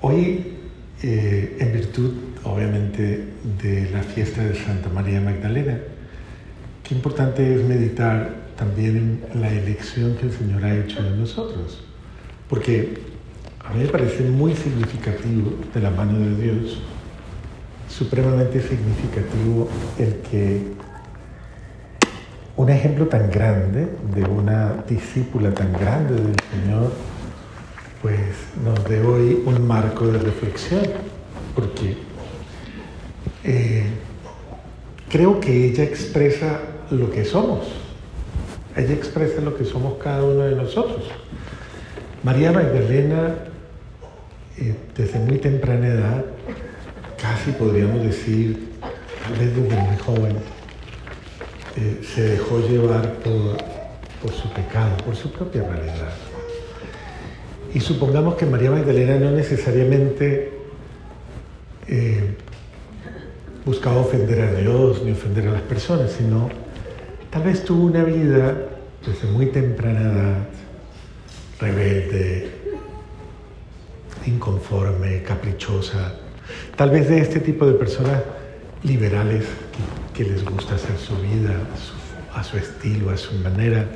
Hoy, eh, en virtud, obviamente, de la fiesta de Santa María Magdalena, qué importante es meditar también en la elección que el Señor ha hecho de nosotros. Porque a mí me parece muy significativo de la mano de Dios, supremamente significativo el que un ejemplo tan grande de una discípula tan grande del Señor, pues nos dé hoy un marco de reflexión, porque eh, creo que ella expresa lo que somos, ella expresa lo que somos cada uno de nosotros. María Magdalena, eh, desde muy temprana edad, casi podríamos decir, desde muy joven, eh, se dejó llevar por, su pecado, por su propia realidad. Y supongamos que María Magdalena no necesariamente eh, buscaba ofender a Dios ni ofender a las personas, sino tal vez tuvo una vida desde muy temprana edad, rebelde, inconforme, caprichosa, tal vez de este tipo de personas liberales que, les gusta hacer su vida a su, estilo, a su manera,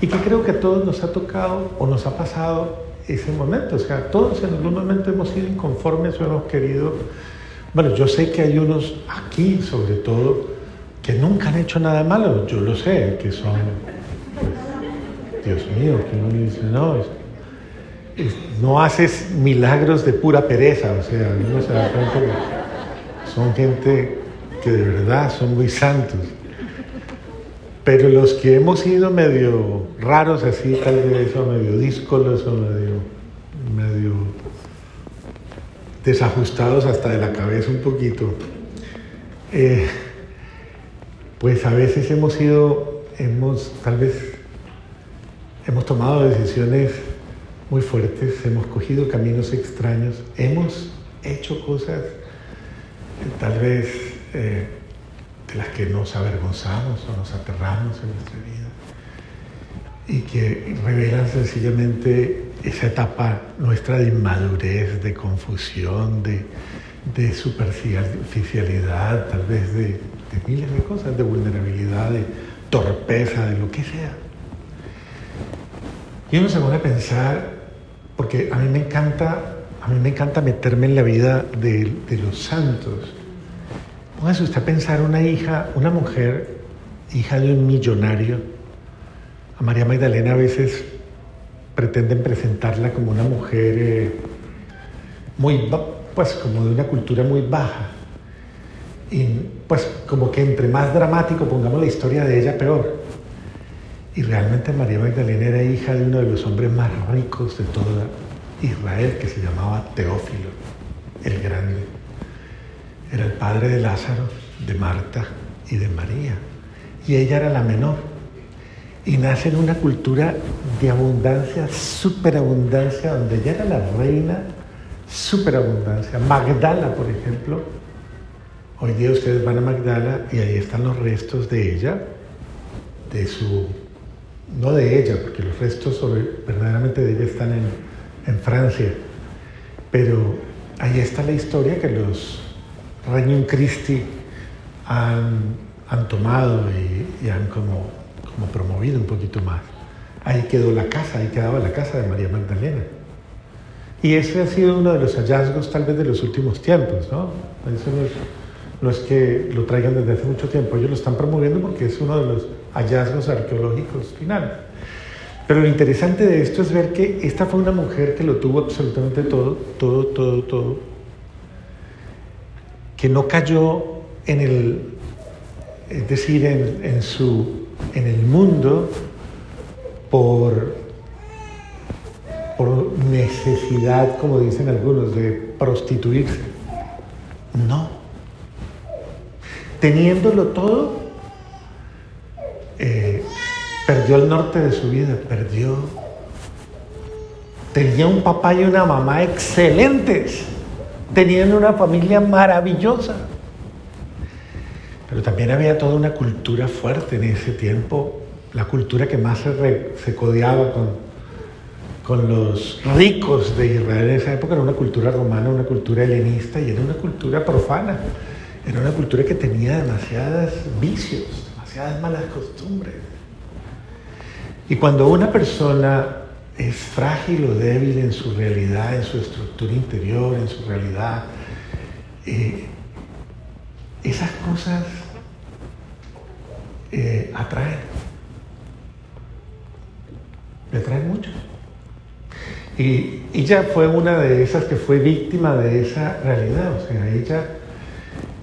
y que creo que a todos nos ha tocado o nos ha pasado ese momento. O sea, todos en algún momento hemos sido inconformes o hemos querido... Bueno, yo sé que hay unos aquí, sobre todo, que nunca han hecho nada malo, yo lo sé, que son, Dios mío, que uno dice, no, no haces milagros de pura pereza, o sea, uno son gente que de verdad son muy santos. Pero los que hemos sido medio raros así, tal vez, o medio díscolos, o medio, medio desajustados hasta de la cabeza un poquito, eh, pues a veces hemos sido, hemos, tal vez, hemos tomado decisiones muy fuertes, hemos cogido caminos extraños, hemos hecho cosas tal vez eh, las que nos avergonzamos o nos aterramos en nuestra vida y que revelan sencillamente esa etapa nuestra de inmadurez, de confusión, de, de superficialidad, tal vez de, miles de cosas, de vulnerabilidad, de torpeza, de lo que sea. Y uno se pone a pensar, porque a mí me encanta, a mí me encanta meterme en la vida de los santos Póngase usted a pensar una hija, una mujer, hija de un millonario. A María Magdalena a veces pretenden presentarla como una mujer eh, muy, pues como de una cultura muy baja. Y pues como que entre más dramático pongamos la historia de ella, peor. Y realmente María Magdalena era hija de uno de los hombres más ricos de toda Israel, que se llamaba Teófilo, el Grande. Era el padre de Lázaro, de Marta y de María. Y ella era la menor. Y nace en una cultura de abundancia, superabundancia, donde ella era la reina, superabundancia. Magdala, por ejemplo. Hoy día ustedes van a Magdala y ahí están los restos de ella, de su, no de ella, porque los restos verdaderamente de ella están en, en Francia, pero ahí está la historia que los Regnum Christi han, han tomado y, han como, como, promovido un poquito más. Ahí quedó la casa, ahí quedaba la casa de María Magdalena. Y ese ha sido uno de los hallazgos tal vez de los últimos tiempos, ¿no? Eso no es, no es que lo traigan desde hace mucho tiempo, ellos lo están promoviendo porque es uno de los hallazgos arqueológicos finales. Pero lo interesante de esto es ver que esta fue una mujer que lo tuvo absolutamente todo, todo, todo, todo, que no cayó en el, es decir, en, su, en el mundo por, por necesidad, como dicen algunos, de prostituirse. No. Teniéndolo todo, eh, perdió el norte de su vida, perdió. Tenía un papá y una mamá excelentes tenían una familia maravillosa. Pero también había toda una cultura fuerte en ese tiempo, la cultura que más se, se codeaba con, con los ricos de Israel en esa época, era una cultura romana, una cultura helenista y era una cultura profana. Era una cultura que tenía demasiados vicios, demasiadas malas costumbres. Y cuando una persona es frágil o débil en su realidad, en su estructura interior, en su realidad, eh, esas cosas eh, atraen. Le atraen mucho. Y ella fue una de esas que fue víctima de esa realidad. O sea, ella,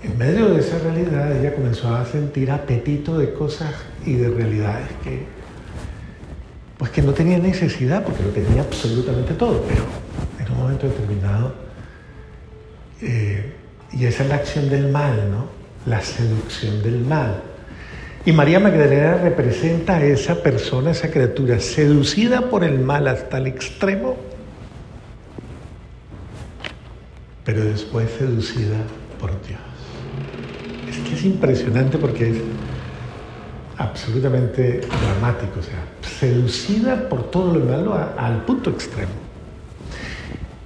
en medio de esa realidad, ella comenzó a sentir apetito de cosas y de realidades que, pues que no tenía necesidad, porque lo tenía absolutamente todo, pero en un momento determinado, eh, y esa es la acción del mal, ¿no? La seducción del mal. Y María Magdalena representa a esa persona, esa criatura, seducida por el mal hasta el extremo, pero después seducida por Dios. Es que es impresionante porque es absolutamente dramático, o sea, seducida por todo lo malo al punto extremo.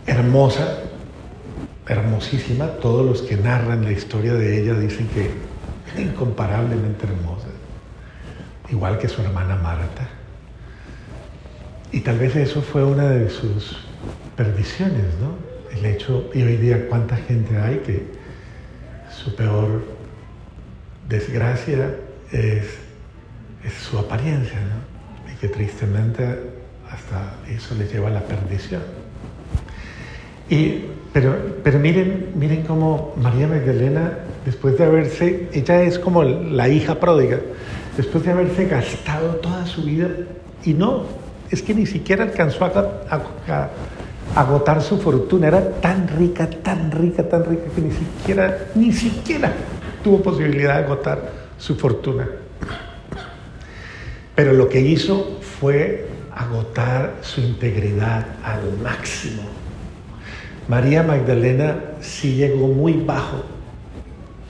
Hermosa, hermosísima, todos los que narran la historia de ella dicen que incomparablemente hermosa, igual que su hermana Marta. Y tal vez eso fue una de sus perdiciones, ¿no? El hecho, y hoy día cuánta gente hay que su peor desgracia es, es su apariencia, ¿no? Y que tristemente hasta eso le lleva a la perdición. Y, pero, pero miren, miren cómo María Magdalena después de haberse, ella es como la hija pródiga, después de haberse gastado toda su vida y no, es que ni siquiera alcanzó a, agotar su fortuna, era tan rica, tan rica, tan rica que ni siquiera, ni siquiera tuvo posibilidad de agotar su fortuna. Pero lo que hizo fue agotar su integridad al máximo. María Magdalena sí llegó muy bajo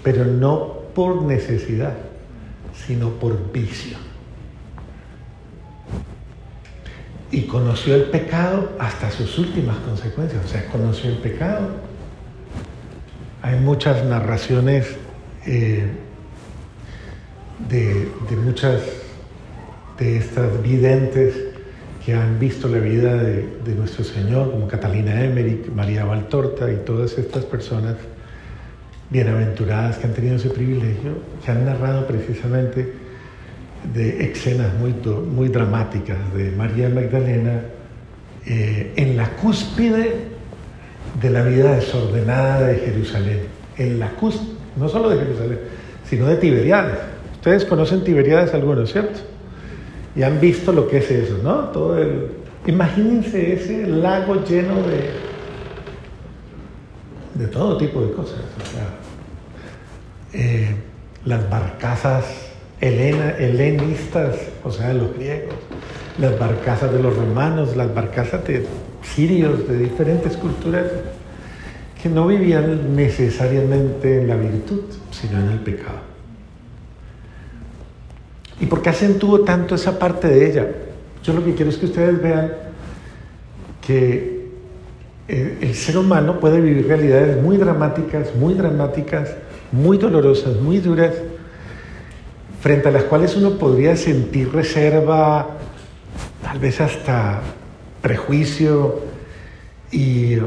pero no por necesidad, sino por vicio. Y conoció el pecado hasta sus últimas consecuencias, o sea, conoció el pecado. Hay muchas narraciones eh, de, muchas de estas videntes que han visto la vida de, nuestro Señor, como Catalina Emmerich, María Valtorta y todas estas personas bienaventuradas que han tenido ese privilegio, que han narrado precisamente de escenas muy, muy dramáticas de María Magdalena eh, en la cúspide de la vida desordenada de Jerusalén, en la cúspide, no solo de Jerusalén, sino de Tiberiades. Ustedes conocen Tiberiades algunos, ¿cierto? Y han visto lo que es eso, ¿no? Todo el... Imagínense ese lago lleno de, de todo tipo de cosas. O sea, eh, las barcazas helenistas, o sea, de los griegos, las barcazas de los romanos, las barcazas de sirios, de diferentes culturas, que no vivían necesariamente en la virtud, sino en el pecado. ¿Y por qué acentuó tanto esa parte de ella? Yo lo que quiero es que ustedes vean que eh, el ser humano puede vivir realidades muy dramáticas, muy dramáticas, muy dolorosas, muy duras, frente a las cuales uno podría sentir reserva, tal vez hasta prejuicio, y,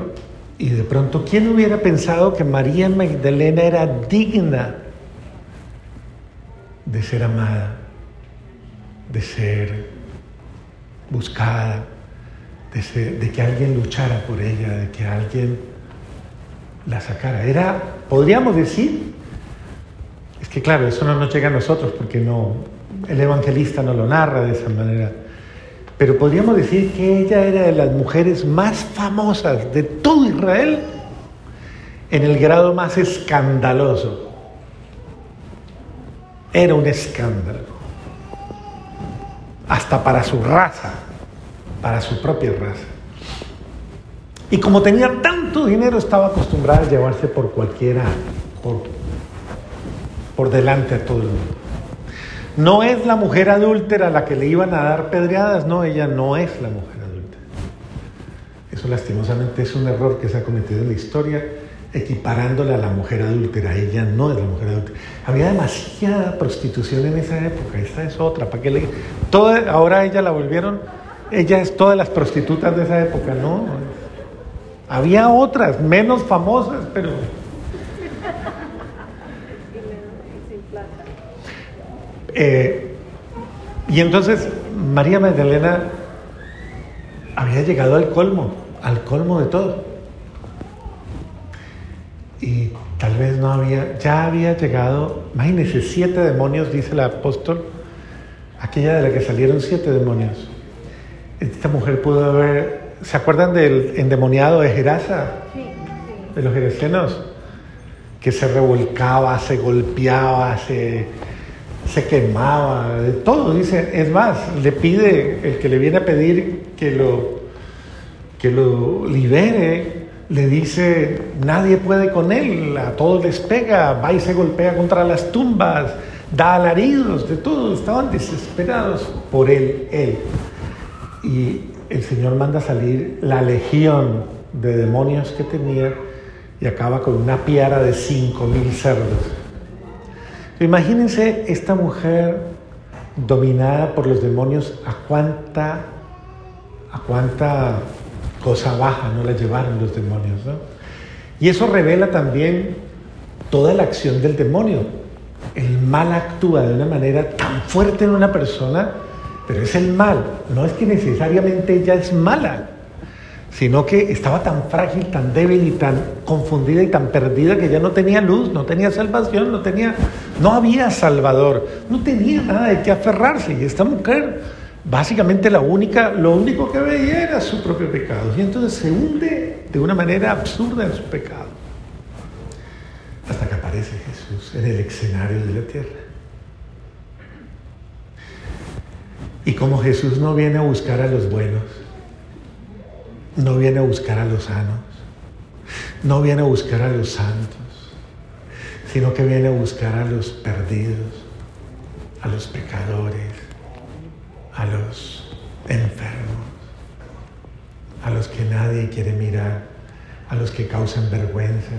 y de pronto, ¿quién hubiera pensado que María Magdalena era digna de ser amada, de ser buscada, de, de que alguien luchara por ella, de que alguien la sacara? Era, podríamos decir, es que claro, eso no nos llega a nosotros porque no, el evangelista no lo narra de esa manera. Pero podríamos decir que ella era de las mujeres más famosas de todo Israel en el grado más escandaloso. Era un escándalo. Hasta para su raza, para su propia raza. Y como tenía tanto dinero, estaba acostumbrada a llevarse por cualquiera, por por delante a todo el mundo. No es la mujer adúltera la que le iban a dar pedreadas, no, ella no es la mujer adúltera. Eso lastimosamente es un error que se ha cometido en la historia, equiparándola a la mujer adúltera. Ella no es la mujer adúltera. Había demasiada prostitución en esa época, esta es otra. ¿Para qué le... Ahora ella la volvieron, ella es todas las prostitutas de esa época, ¿no? Había otras, menos famosas, pero... Eh, y entonces María Magdalena había llegado al colmo, al colmo de todo. Y tal vez no había, ya había llegado, imagínense, siete demonios, dice el apóstol, aquella de la que salieron siete demonios. Esta mujer pudo haber, ¿se acuerdan del endemoniado de Gerasa? De los gerasianos, que se revolcaba, se golpeaba, se se quemaba, de todo, dice, es más, le pide, el que le viene a pedir que lo, que lo libere, le dice, nadie puede con él, a todos les pega, va y se golpea contra las tumbas, da alaridos, de todo, estaban desesperados por él, él. Y el Señor manda salir la legión de demonios que tenía y acaba con una piara de cinco mil cerdos. Imagínense esta mujer dominada por los demonios, a cuánta, a cuánta cosa baja no la llevaron los demonios. ¿no? Y eso revela también toda la acción del demonio. El mal actúa de una manera tan fuerte en una persona, pero es el mal, no es que necesariamente ella es mala sino que estaba tan frágil, tan débil y tan confundida y tan perdida que ya no tenía luz, no tenía salvación, no tenía, no había salvador, no tenía nada de qué aferrarse. Y esta mujer, básicamente la única, lo único que veía era su propio pecado. Y entonces se hunde de una manera absurda en su pecado. Hasta que aparece Jesús en el escenario de la tierra. Y como Jesús no viene a buscar a los buenos, no viene a buscar a los sanos, no viene a buscar a los santos, sino que viene a buscar a los perdidos, a los pecadores, a los enfermos, a los que nadie quiere mirar, a los que causan vergüenza,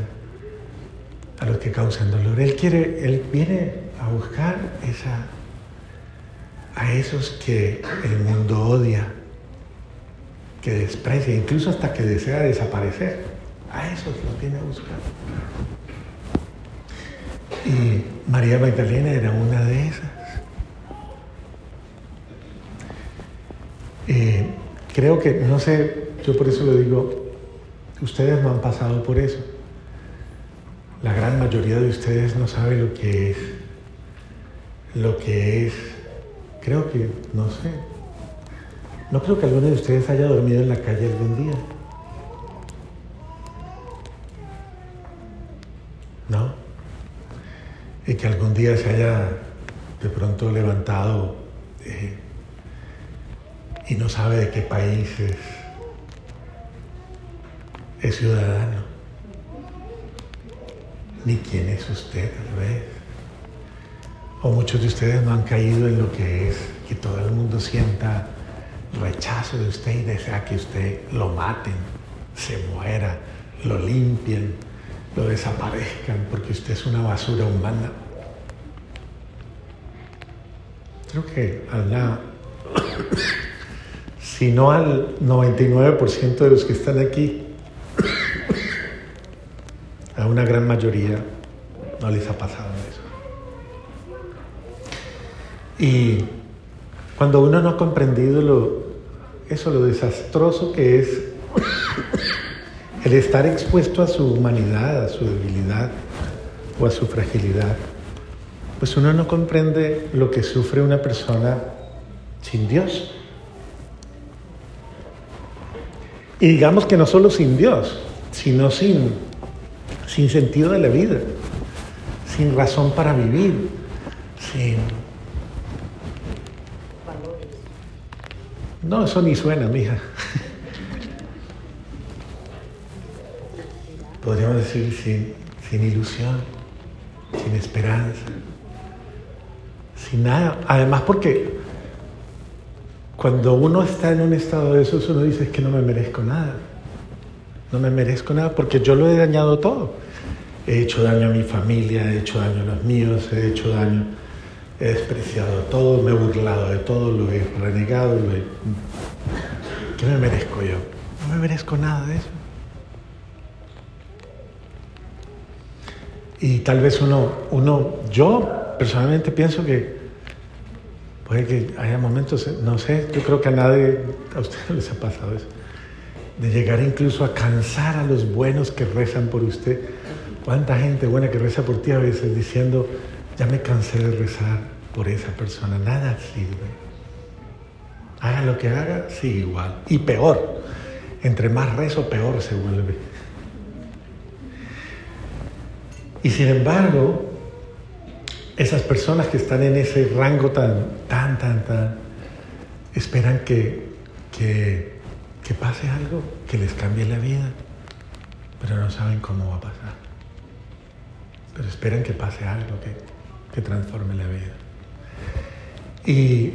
a los que causan dolor. Él quiere, él viene a buscar esa, a esos que el mundo odia que desprecia, incluso hasta que desea desaparecer. A esos los viene a buscar. Y María Magdalena era una de esas. Eh, creo que, no sé, yo por eso lo digo, ustedes no han pasado por eso. La gran mayoría de ustedes no sabe lo que es, lo que es, creo que, no sé, no creo que alguno de ustedes haya dormido en la calle algún día. ¿No? Y que algún día se haya de pronto levantado eh, y no sabe de qué país es, es ciudadano, ni quién es usted tal vez. O muchos de ustedes no han caído en lo que es que todo el mundo sienta rechazo de usted y desea que usted lo maten, se muera, lo limpien, lo desaparezcan porque usted es una basura humana. Creo que a si no al 99% de los que están aquí, a una gran mayoría no les ha pasado eso. Y cuando uno no ha comprendido lo, eso, lo desastroso que es el estar expuesto a su humanidad, a su debilidad o a su fragilidad, pues uno no comprende lo que sufre una persona sin Dios. Y digamos que no solo sin Dios, sino sin, sin sentido de la vida, sin razón para vivir, sin No, eso ni suena, mija. Podríamos decir sin, sin ilusión, sin esperanza, sin nada. Además porque cuando uno está en un estado de esos, uno dice es que no me merezco nada. no me merezco nada porque yo lo he dañado todo. He hecho daño a mi familia, he hecho daño a los míos, he hecho daño, he despreciado todo, me he burlado de todo, lo he renegado, lo he... ¿Qué me merezco yo? No me merezco nada de eso. Y tal vez uno, uno, yo personalmente pienso que puede que haya momentos, no sé, yo creo que a nadie, a ustedes les ha pasado eso, de llegar incluso a cansar a los buenos que rezan por usted. ¿Cuánta gente buena que reza por ti a veces diciendo, ya me cansé de rezar por esa persona? Nada sirve. Haga lo que haga, sigue igual. Y peor, entre más rezo, peor se vuelve. Y sin embargo, esas personas que están en ese rango tan, tan, tan, tan, esperan que, que, pase algo que les cambie la vida, pero no saben cómo va a pasar. Pero esperan que pase algo que, que transforme la vida. Y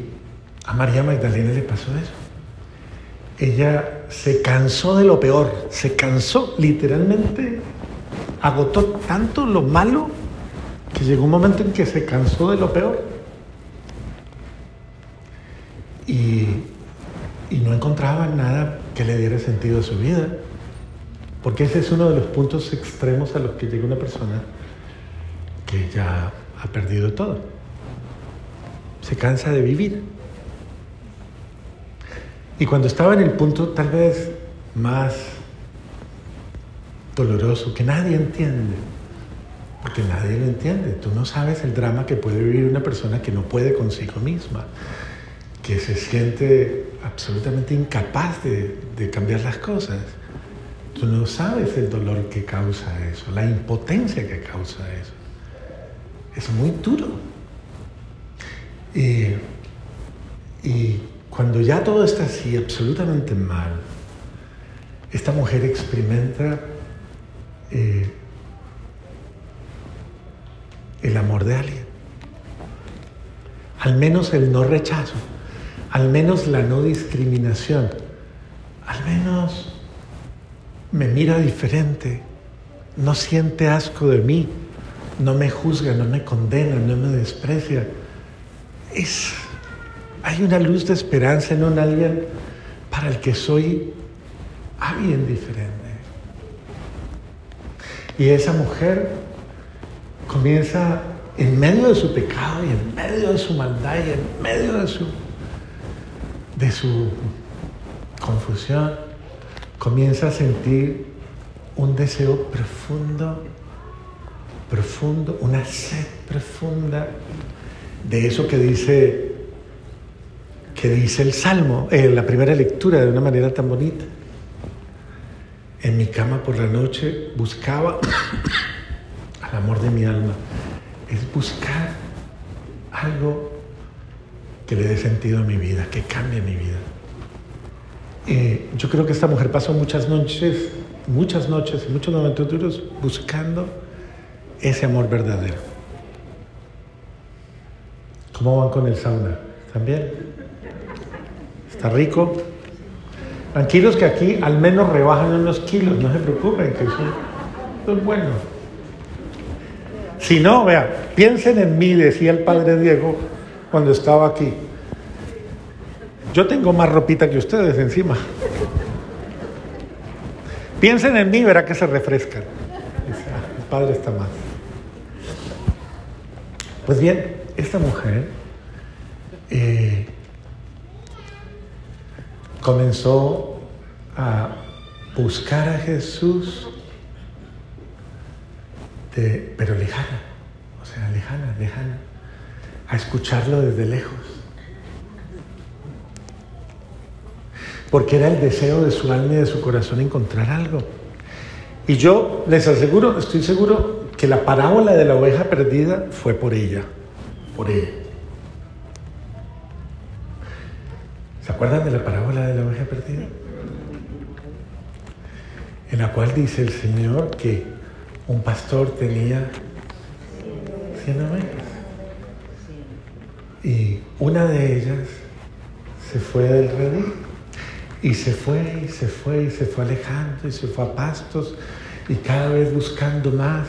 a María Magdalena le pasó eso. Ella se cansó de lo peor, se cansó literalmente agotó tanto lo malo que llegó un momento en que se cansó de lo peor. Y, no encontraba nada que le diera sentido a su vida. Porque ese es uno de los puntos extremos a los que llega una persona que ya ha perdido todo. Se cansa de vivir. Y cuando estaba en el punto tal vez más doloroso que nadie entiende. Porque nadie lo entiende. Tú no sabes el drama que puede vivir una persona que no puede consigo misma, que se siente absolutamente incapaz de, cambiar las cosas. Tú no sabes el dolor que causa eso, la impotencia que causa eso. Es muy duro. Y, y cuando ya todo está así, absolutamente mal, esta mujer experimenta eh, el amor de alguien. Al menos el no rechazo, al menos la no discriminación, al menos me mira diferente, no siente asco de mí, no me juzga, no me condena, no me desprecia. Es, hay una luz de esperanza en un alguien para el que soy alguien diferente. Y esa mujer comienza en medio de su pecado y en medio de su maldad y en medio de su, de su confusión, comienza a sentir un deseo profundo, profundo, una sed profunda de eso que dice, que dice el Salmo en la primera lectura de una manera tan bonita. En mi cama por la noche buscaba amor de mi alma. Es buscar algo que le dé sentido a mi vida, que cambie mi vida. Eh, yo creo que esta mujer pasó muchas noches, muchas noches muchos momentos duros buscando ese amor verdadero. ¿Cómo van con el sauna? ¿Están bien? ¿Está rico? Tranquilos que aquí al menos rebajan unos kilos, no se preocupen, que eso, es bueno. Si no, vean, piensen en mí, decía el padre Diego cuando estaba aquí. Yo tengo más ropita que ustedes encima. Piensen en mí, verá que se refrescan. Ah, el padre está más. Pues bien, esta mujer eh, comenzó a buscar a Jesús, pero lejana, o sea, lejana, lejana, a escucharlo desde lejos. Porque era el deseo de su alma y de su corazón encontrar algo. Y yo les aseguro, estoy seguro, que la parábola de la oveja perdida fue por ella, por ella. ¿Se acuerdan de la parábola de la oveja perdida? En la cual dice el Señor que un pastor tenía 100 ovejas. Y una de ellas se fue del redil. Y se fue, y se fue, y se fue alejando, y se fue a pastos, y cada vez buscando más,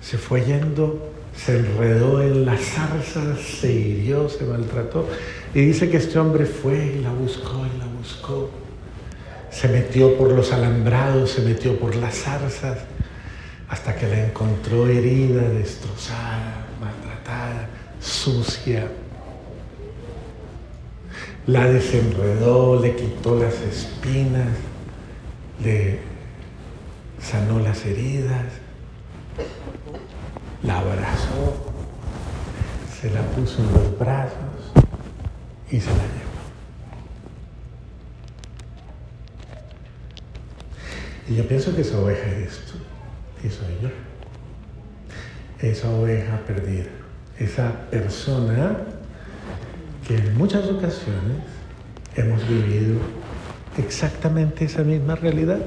se fue yendo, se enredó en las zarzas, se hirió, se maltrató. Y dice que este hombre fue y la buscó y la buscó. Se metió por los alambrados, se metió por las zarzas, hasta que la encontró herida, destrozada, maltratada, sucia. La desenredó, le quitó las espinas, le sanó las heridas, la abrazó, se la puso en los brazos y se la llevó. Y yo pienso que esa oveja es esto, y soy yo. Esa oveja perdida, esa persona que en muchas ocasiones hemos vivido exactamente esa misma realidad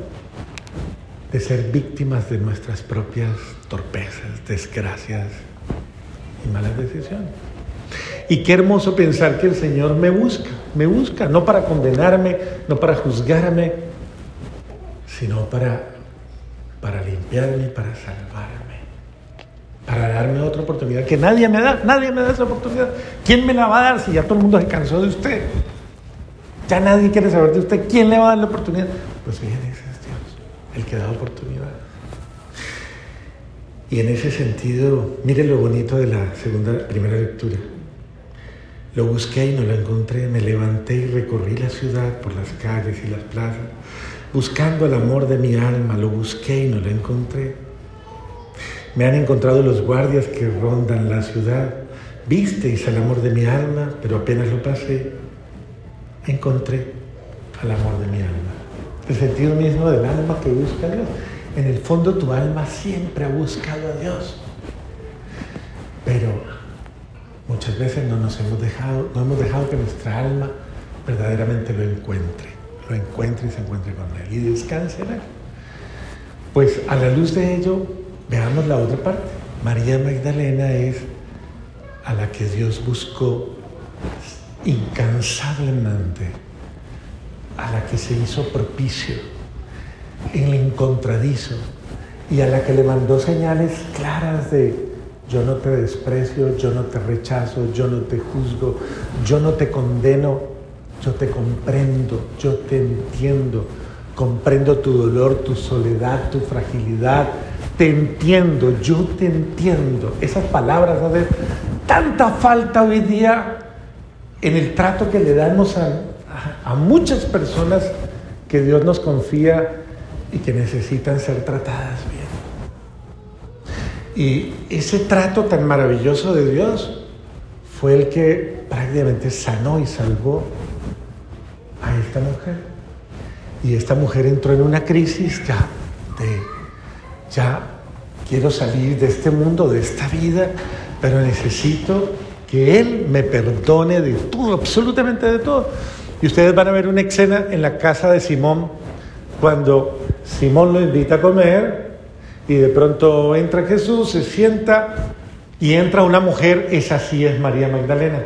de ser víctimas de nuestras propias torpezas, desgracias y malas decisiones. Y qué hermoso pensar que el Señor me busca, me busca, no para condenarme, no para juzgarme, sino para, para limpiarme, para salvarme, para darme otra oportunidad que nadie me da, nadie me da esa oportunidad. ¿Quién me la va a dar si ya todo el mundo se cansó de usted? Ya nadie quiere saber de usted. ¿Quién le va a dar la oportunidad? Pues fíjense, es Dios, el que da oportunidad. Y en ese sentido, mire lo bonito de la segunda, primera lectura. Lo busqué y no lo encontré. Me levanté y recorrí la ciudad por las calles y las plazas, buscando el amor de mi alma. Lo busqué y no lo encontré. Me han encontrado los guardias que rondan la ciudad. Visteis al amor de mi alma, pero apenas lo pasé, encontré al amor de mi alma. El sentido mismo del alma que busca a Dios. En el fondo tu alma siempre ha buscado a Dios. Pero muchas veces no nos hemos dejado, no hemos dejado que nuestra alma verdaderamente lo encuentre, lo encuentre y se encuentre con Él y descanse en Él. Pues a la luz de ello, veamos la otra parte. María Magdalena es a la que Dios buscó incansablemente, a la que se hizo propicio el encontradizo y a la que le mandó señales claras de yo no te desprecio, yo no te rechazo, yo no te juzgo, yo no te condeno, yo te comprendo, yo te entiendo, comprendo tu dolor, tu soledad, tu fragilidad, te entiendo, yo te entiendo. Esas palabras hacen tanta falta hoy día en el trato que le damos a, a, muchas personas que Dios nos confía y que necesitan ser tratadas bien. Y ese trato tan maravilloso de Dios fue el que prácticamente sanó y salvó esta mujer. Y esta mujer entró en una crisis ya de, ya quiero salir de este mundo, de esta vida, pero necesito que Él me perdone de todo, absolutamente de todo. Y ustedes van a ver una escena en la casa de Simón cuando Simón lo invita a comer y de pronto entra Jesús, se sienta y entra una mujer, esa sí es María Magdalena.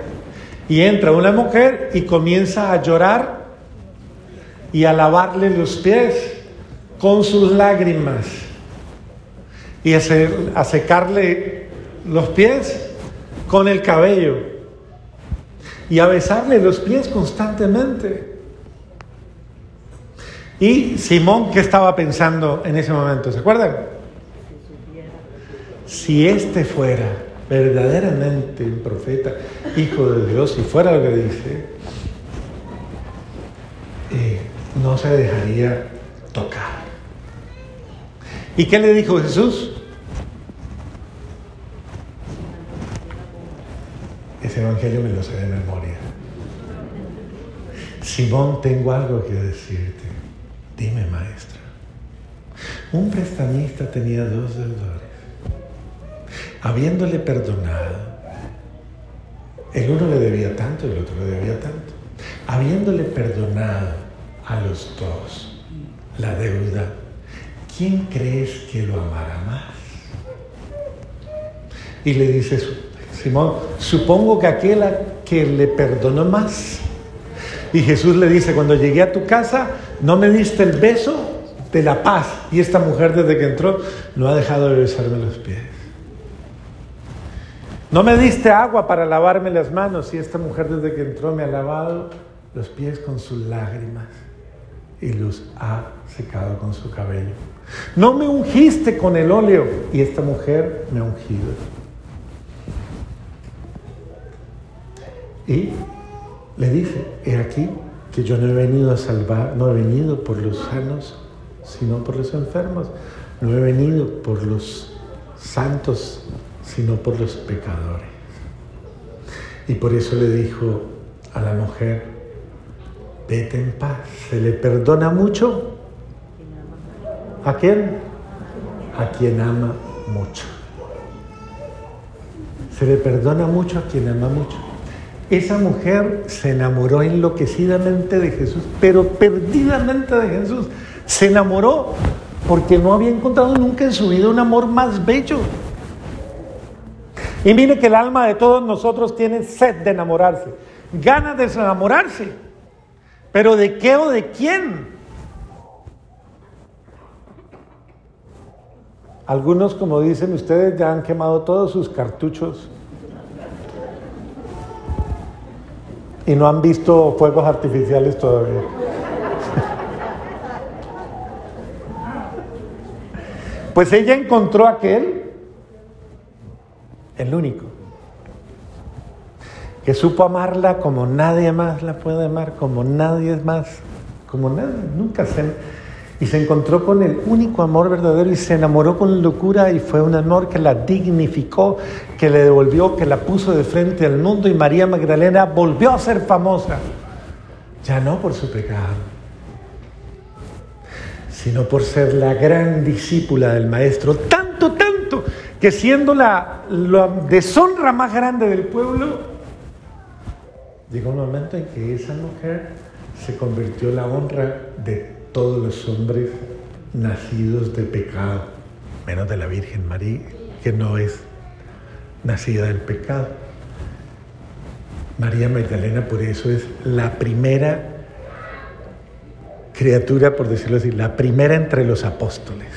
Y entra una mujer y comienza a llorar y a lavarle los pies con sus lágrimas y a, secarle los pies con el cabello y a besarle los pies constantemente. Y Simón, ¿qué estaba pensando en ese momento? ¿Se acuerdan? Si este fuera verdaderamente un profeta, hijo de Dios, y fuera lo que dice, eh, no se dejaría tocar. ¿Y qué le dijo Jesús? Ese evangelio me lo sé de memoria. Simón, tengo algo que decirte. Dime, maestra. Un prestamista tenía dos deudores. Habiéndole perdonado, el uno le debía tanto y el otro le debía tanto. Habiéndole perdonado a los dos la deuda, ¿quién crees que lo amará más? Y le dice Simón, supongo que aquel que le perdonó más, Y Jesús le dice, cuando llegué a tu casa, no me diste el beso de la paz. Y esta mujer desde que entró no ha dejado de besarme los pies. No me diste agua para lavarme las manos y esta mujer desde que entró me ha lavado los pies con sus lágrimas y los ha secado con su cabello. No me ungiste con el óleo y esta mujer me ha ungido. Y le dice, he aquí que yo no he venido a salvar, no he venido por los sanos, sino por los enfermos. No he venido por los santos, sino por los pecadores. Y por eso le dijo a la mujer, vete en paz, se le perdona mucho. ¿A quién? A quien ama mucho. Se le perdona mucho a quien ama mucho. Esa mujer se enamoró enloquecidamente de Jesús, pero perdidamente de Jesús. Se enamoró porque no había encontrado nunca en su vida un amor más bello. Y mire que el alma de todos nosotros tiene sed de enamorarse, ganas de enamorarse. Pero ¿de qué o de quién? Algunos, como dicen ustedes, ya han quemado todos sus cartuchos y no han visto fuegos artificiales todavía. Pues ella encontró aquel el único, que supo amarla como nadie más la puede amar, como nadie más, como nadie, nunca se... Y se encontró con el único amor verdadero y se enamoró con locura y fue un amor que la dignificó, que le devolvió, que la puso de frente al mundo y María Magdalena volvió a ser famosa, ya no por su pecado, sino por ser la gran discípula del Maestro, tanto, tanto, que siendo la, deshonra más grande del pueblo, llegó un momento en que esa mujer se convirtió en la honra de todos los hombres nacidos de pecado, menos de la Virgen María, que no es nacida del pecado. María Magdalena por eso es la primera criatura, por decirlo así, la primera entre los apóstoles.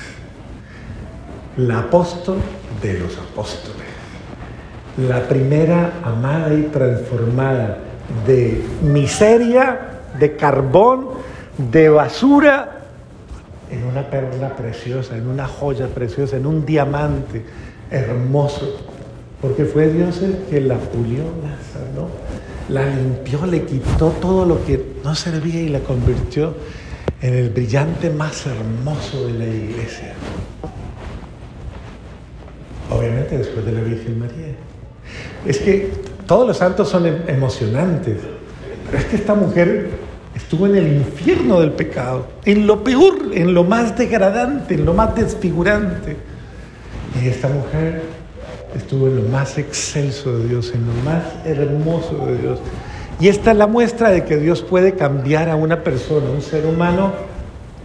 La apóstol de los apóstoles. La primera amada y transformada de miseria, de carbón, de basura, en una perla preciosa, en una joya preciosa, en un diamante hermoso. Porque fue Dios el que la pulió, la sanó, la limpió, le quitó todo lo que no servía y la convirtió en el brillante más hermoso de la iglesia obviamente después de la Virgen María. Es que todos los santos son em, emocionantes, pero es que esta mujer estuvo en el infierno del pecado, en lo peor, en lo más degradante, en lo más desfigurante. Y esta mujer estuvo en lo más excelso de Dios, en lo más hermoso de Dios. Y esta es la muestra de que Dios puede cambiar a una persona, un ser humano,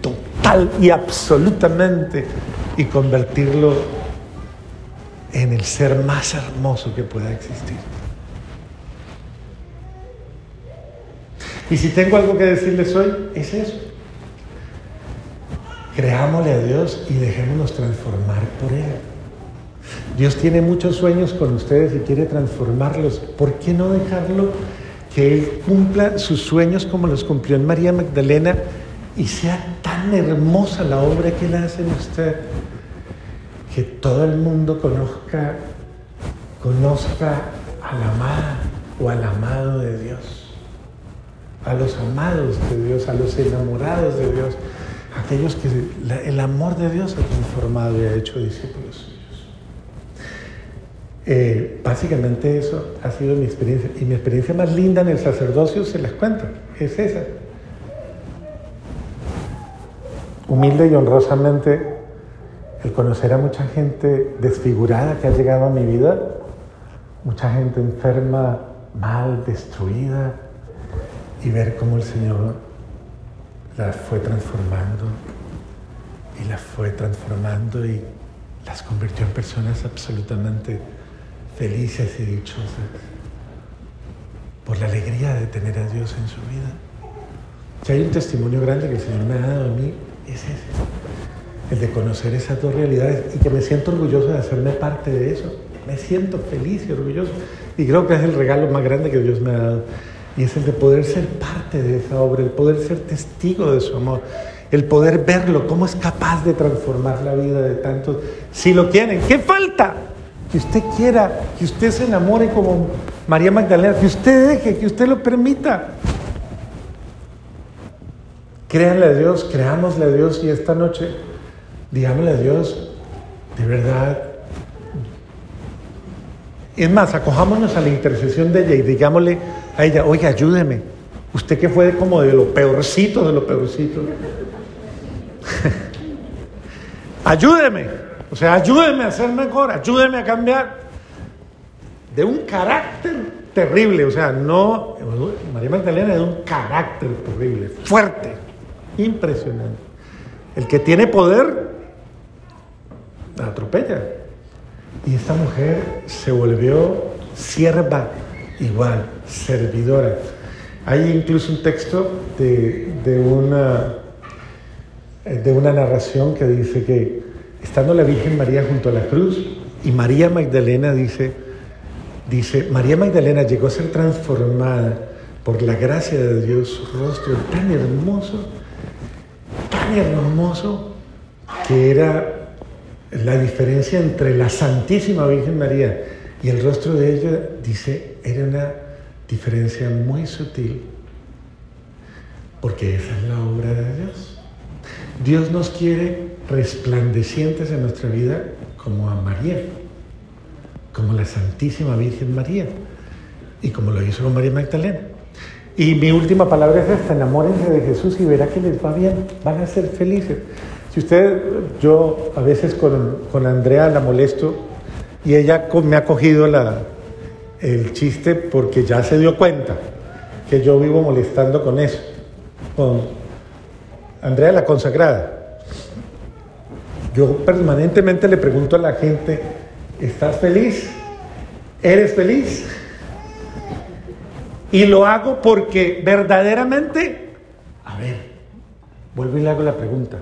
total y absolutamente, y convertirlo en el ser más hermoso que pueda existir. Y si tengo algo que decirles hoy, es eso. Creámosle a Dios y dejémonos transformar por Él. Dios tiene muchos sueños con ustedes y quiere transformarlos. ¿Por qué no dejarlo que Él cumpla sus sueños como los cumplió en María Magdalena y sea tan hermosa la obra que Él hace en usted? que todo el mundo conozca, conozca a la amada o al amado de Dios, a los amados de Dios, a los enamorados de Dios, aquellos que el amor de Dios ha transformado y ha hecho discípulos suyos. Eh, básicamente eso ha sido mi experiencia. Y mi experiencia más linda en el sacerdocio, se les cuento, es esa. Humilde y honrosamente el conocer a mucha gente desfigurada que ha llegado a mi vida, mucha gente enferma, mal, destruida, y ver cómo el Señor la fue transformando y la fue transformando y las convirtió en personas absolutamente felices y dichosas por la alegría de tener a Dios en su vida. Si hay un testimonio grande que el Señor me ha dado a mí, es ese. El de conocer esas dos realidades y que me siento orgulloso de hacerme parte de eso. Me siento feliz y orgulloso. Y creo que es el regalo más grande que Dios me ha dado. Y es el de poder ser parte de esa obra, el poder ser testigo de su amor, el poder verlo, cómo es capaz de transformar la vida de tantos. Si lo quieren, ¿qué falta? Que usted quiera, que usted se enamore como María Magdalena, que usted deje, que usted lo permita. Créanle a Dios, creámosle a Dios y esta noche digámosle a Dios, de verdad. Es más, acojámonos a la intercesión de ella y digámosle a ella, oiga, ayúdeme. Usted que fue como de lo peorcito, de lo peorcito. ayúdeme. O sea, ayúdeme a ser mejor, ayúdeme a cambiar. De un carácter terrible, o sea, no, María Magdalena es de un carácter terrible, fuerte, impresionante. El que tiene poder, la atropella. Y esta mujer se volvió sierva igual, servidora. Hay incluso un texto de, de, una, de una narración que dice que estando la Virgen María junto a la cruz y María Magdalena dice, dice, María Magdalena llegó a ser transformada por la gracia de Dios, su rostro tan hermoso, tan hermoso, que era la diferencia entre la Santísima Virgen María y el rostro de ella, dice, era una diferencia muy sutil, porque esa es la obra de Dios. Dios nos quiere resplandecientes en nuestra vida como a María, como la Santísima Virgen María, y como lo hizo con María Magdalena. Y mi última palabra es esta, enamórense de Jesús y verá que les va bien, van a ser felices. Si usted, yo a veces con, con Andrea la molesto y ella me ha cogido la, el chiste porque ya se dio cuenta que yo vivo molestando con eso, con Andrea la consagrada. Yo permanentemente le pregunto a la gente, ¿estás feliz? ¿Eres feliz? Y lo hago porque verdaderamente, a ver, vuelvo y le hago la pregunta,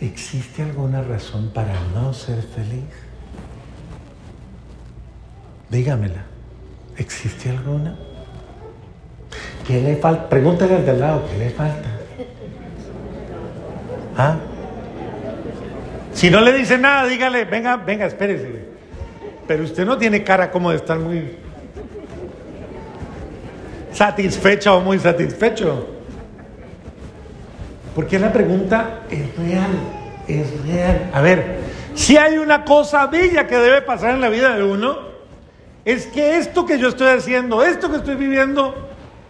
¿existe alguna razón para no ser feliz? Dígamela. ¿Existe alguna? ¿Qué le falta? Pregúntale al de al lado, ¿qué le falta? ¿Ah? Si no le dice nada, dígale, venga, venga, espérese. Pero usted no tiene cara como de estar muy satisfecha o muy satisfecho. Porque la pregunta es real, es real. A ver, si hay una cosa bella que debe pasar en la vida de uno, es que esto que yo estoy haciendo, esto que estoy viviendo,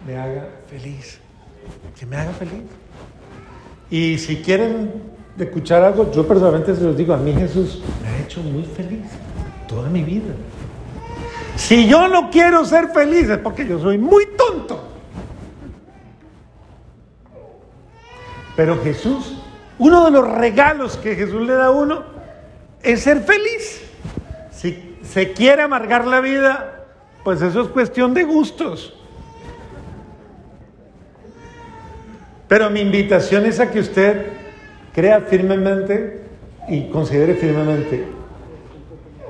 me haga feliz. Que me haga feliz. Y si quieren escuchar algo, yo personalmente se los digo, a mí Jesús me ha hecho muy feliz toda mi vida. Si yo no quiero ser feliz es porque yo soy muy tonto. Pero Jesús, uno de los regalos que Jesús le da a uno es ser feliz. Se quiere amargar la vida, pues eso es cuestión de gustos. Pero mi invitación es a que usted crea firmemente y considere firmemente,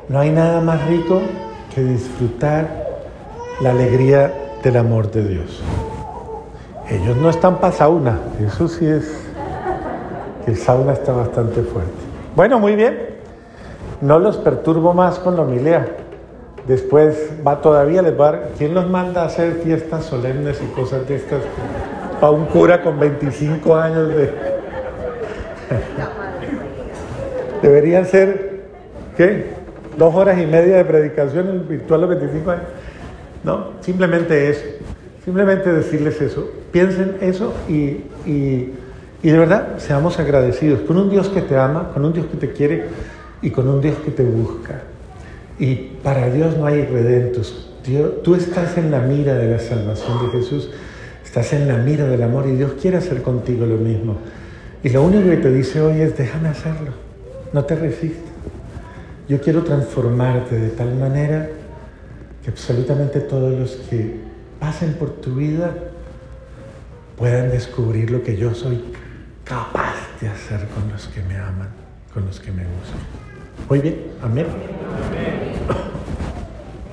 no hay nada más rico que disfrutar la alegría del amor de Dios. Ellos no están para sauna, eso sí es, el sauna está bastante fuerte. Bueno, muy bien. No los perturbo más con la homilía. Después va todavía les va ¿Quién los manda a hacer fiestas solemnes y cosas de estas para un cura con 25 años de... Deberían ser, ¿qué? Dos horas y media de predicación en virtual los 25 años. No, simplemente eso. Simplemente decirles eso. Piensen eso y, y, y de verdad seamos agradecidos con un Dios que te ama, con un Dios que te quiere y con un Dios que te busca. Y para Dios no hay redentos. Dios, tú estás en la mira de la salvación de Jesús, estás en la mira del amor y Dios quiere hacer contigo lo mismo. Y lo único que te dice hoy es déjame hacerlo, no te resistas. Yo quiero transformarte de tal manera que absolutamente todos los que pasen por tu vida puedan descubrir lo que yo soy capaz de hacer con los que me aman, con los que me gustan. Muy bien, amén. amén.